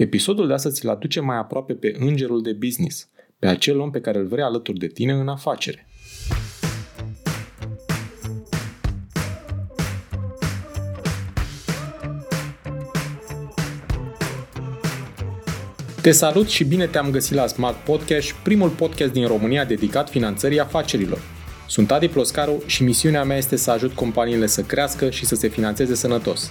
Episodul de astăzi îl aduce mai aproape pe îngerul de business, pe acel om pe care îl vrei alături de tine în afacere. Te salut și bine te-am găsit la Smart Podcast, primul podcast din România dedicat finanțării afacerilor. Sunt Adi Ploscaru și misiunea mea este să ajut companiile să crească și să se finanțeze sănătos.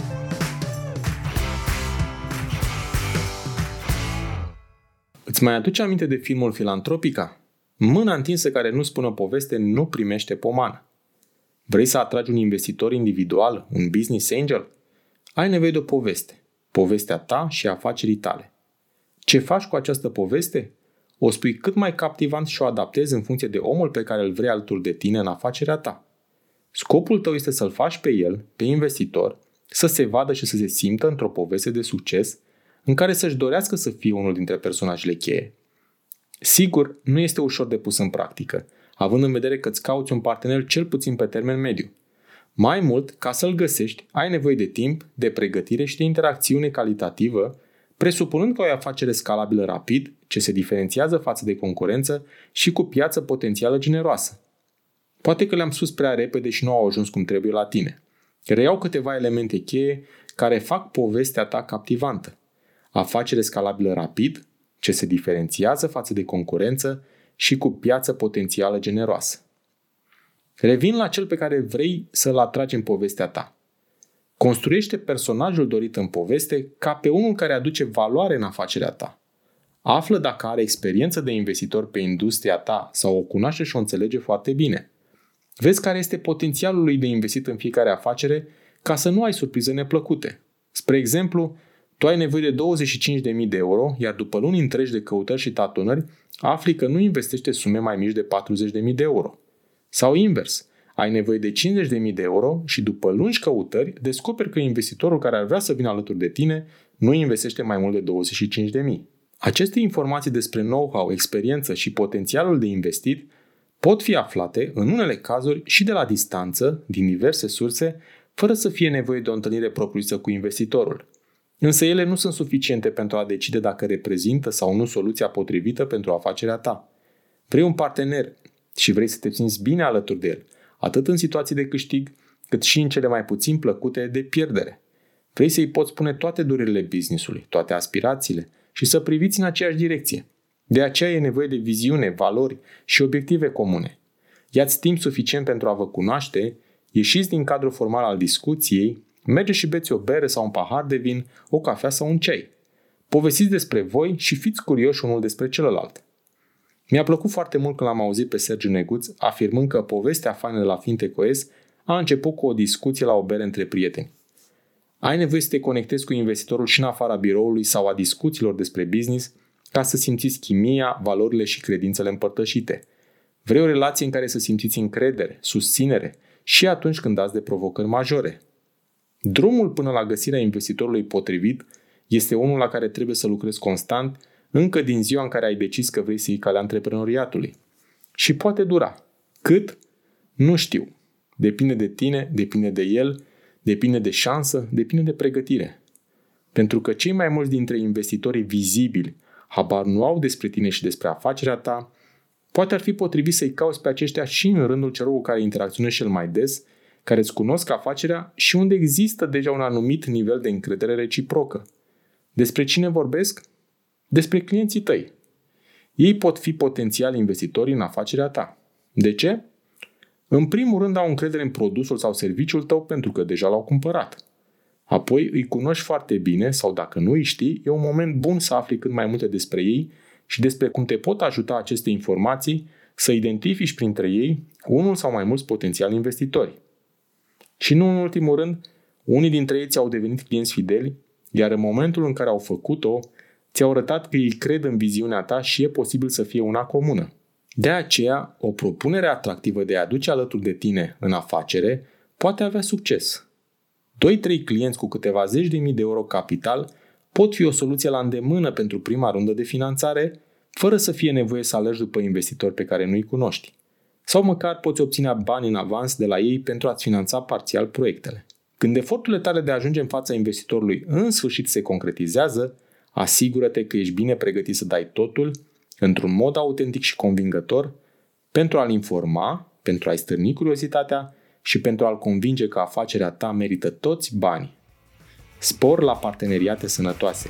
Îți mai aduce aminte de filmul Filantropica? Mâna întinsă care nu spune poveste nu primește pomană. Vrei să atragi un investitor individual, un business angel? Ai nevoie de o poveste. Povestea ta și afacerii tale. Ce faci cu această poveste? O spui cât mai captivant și o adaptezi în funcție de omul pe care îl vrei alături de tine în afacerea ta. Scopul tău este să-l faci pe el, pe investitor, să se vadă și să se simtă într-o poveste de succes în care să-și dorească să fie unul dintre personajele cheie. Sigur, nu este ușor de pus în practică, având în vedere că îți cauți un partener cel puțin pe termen mediu. Mai mult, ca să-l găsești, ai nevoie de timp, de pregătire și de interacțiune calitativă, presupunând că o afacere scalabilă rapid, ce se diferențiază față de concurență și cu piață potențială generoasă. Poate că le-am spus prea repede și nu au ajuns cum trebuie la tine. Reiau câteva elemente cheie care fac povestea ta captivantă afacere scalabilă rapid, ce se diferențiază față de concurență și cu piață potențială generoasă. Revin la cel pe care vrei să-l atragi în povestea ta. Construiește personajul dorit în poveste ca pe unul care aduce valoare în afacerea ta. Află dacă are experiență de investitor pe industria ta sau o cunoaște și o înțelege foarte bine. Vezi care este potențialul lui de investit în fiecare afacere ca să nu ai surprize neplăcute. Spre exemplu, tu ai nevoie de 25.000 de euro, iar după luni întregi de căutări și tatonări, afli că nu investește sume mai mici de 40.000 de euro. Sau invers, ai nevoie de 50.000 de euro și după lungi căutări descoperi că investitorul care ar vrea să vină alături de tine nu investește mai mult de 25.000. Aceste informații despre know-how, experiență și potențialul de investit pot fi aflate, în unele cazuri, și de la distanță, din diverse surse, fără să fie nevoie de o întâlnire propriu cu investitorul. Însă ele nu sunt suficiente pentru a decide dacă reprezintă sau nu soluția potrivită pentru afacerea ta. Vrei un partener și vrei să te simți bine alături de el, atât în situații de câștig, cât și în cele mai puțin plăcute de pierdere. Vrei să-i poți spune toate durerile businessului, toate aspirațiile și să priviți în aceeași direcție. De aceea e nevoie de viziune, valori și obiective comune. Ia-ți timp suficient pentru a vă cunoaște, ieșiți din cadrul formal al discuției Mergeți și beți o bere sau un pahar de vin, o cafea sau un ceai. Povestiți despre voi și fiți curioși unul despre celălalt. Mi-a plăcut foarte mult când l-am auzit pe Sergiu Neguț afirmând că povestea faină de la Fintecoes a început cu o discuție la o bere între prieteni. Ai nevoie să te conectezi cu investitorul și în afara biroului sau a discuțiilor despre business ca să simțiți chimia, valorile și credințele împărtășite. Vrei o relație în care să simțiți încredere, susținere și atunci când dați de provocări majore, Drumul până la găsirea investitorului potrivit este unul la care trebuie să lucrezi constant încă din ziua în care ai decis că vrei să iei calea antreprenoriatului. Și poate dura. Cât? Nu știu. Depinde de tine, depinde de el, depinde de șansă, depinde de pregătire. Pentru că cei mai mulți dintre investitorii vizibili habar nu au despre tine și despre afacerea ta, poate ar fi potrivit să-i cauți pe aceștia și în rândul celor cu care interacționezi cel mai des care îți cunosc afacerea și unde există deja un anumit nivel de încredere reciprocă. Despre cine vorbesc? Despre clienții tăi. Ei pot fi potențiali investitori în afacerea ta. De ce? În primul rând au încredere în produsul sau serviciul tău pentru că deja l-au cumpărat. Apoi îi cunoști foarte bine sau dacă nu îi știi, e un moment bun să afli cât mai multe despre ei și despre cum te pot ajuta aceste informații să identifici printre ei unul sau mai mulți potențiali investitori. Și nu în ultimul rând, unii dintre ei ți-au devenit clienți fideli, iar în momentul în care au făcut-o, ți-au arătat că ei cred în viziunea ta și e posibil să fie una comună. De aceea, o propunere atractivă de a aduce alături de tine în afacere poate avea succes. 2-3 clienți cu câteva zeci de mii de euro capital pot fi o soluție la îndemână pentru prima rundă de finanțare, fără să fie nevoie să alergi după investitori pe care nu-i cunoști. Sau măcar poți obține bani în avans de la ei pentru a-ți finanța parțial proiectele. Când eforturile tale de a ajunge în fața investitorului în sfârșit se concretizează, asigură-te că ești bine pregătit să dai totul într-un mod autentic și convingător pentru a-l informa, pentru a-i stârni curiozitatea și pentru a-l convinge că afacerea ta merită toți banii. Spor la parteneriate sănătoase.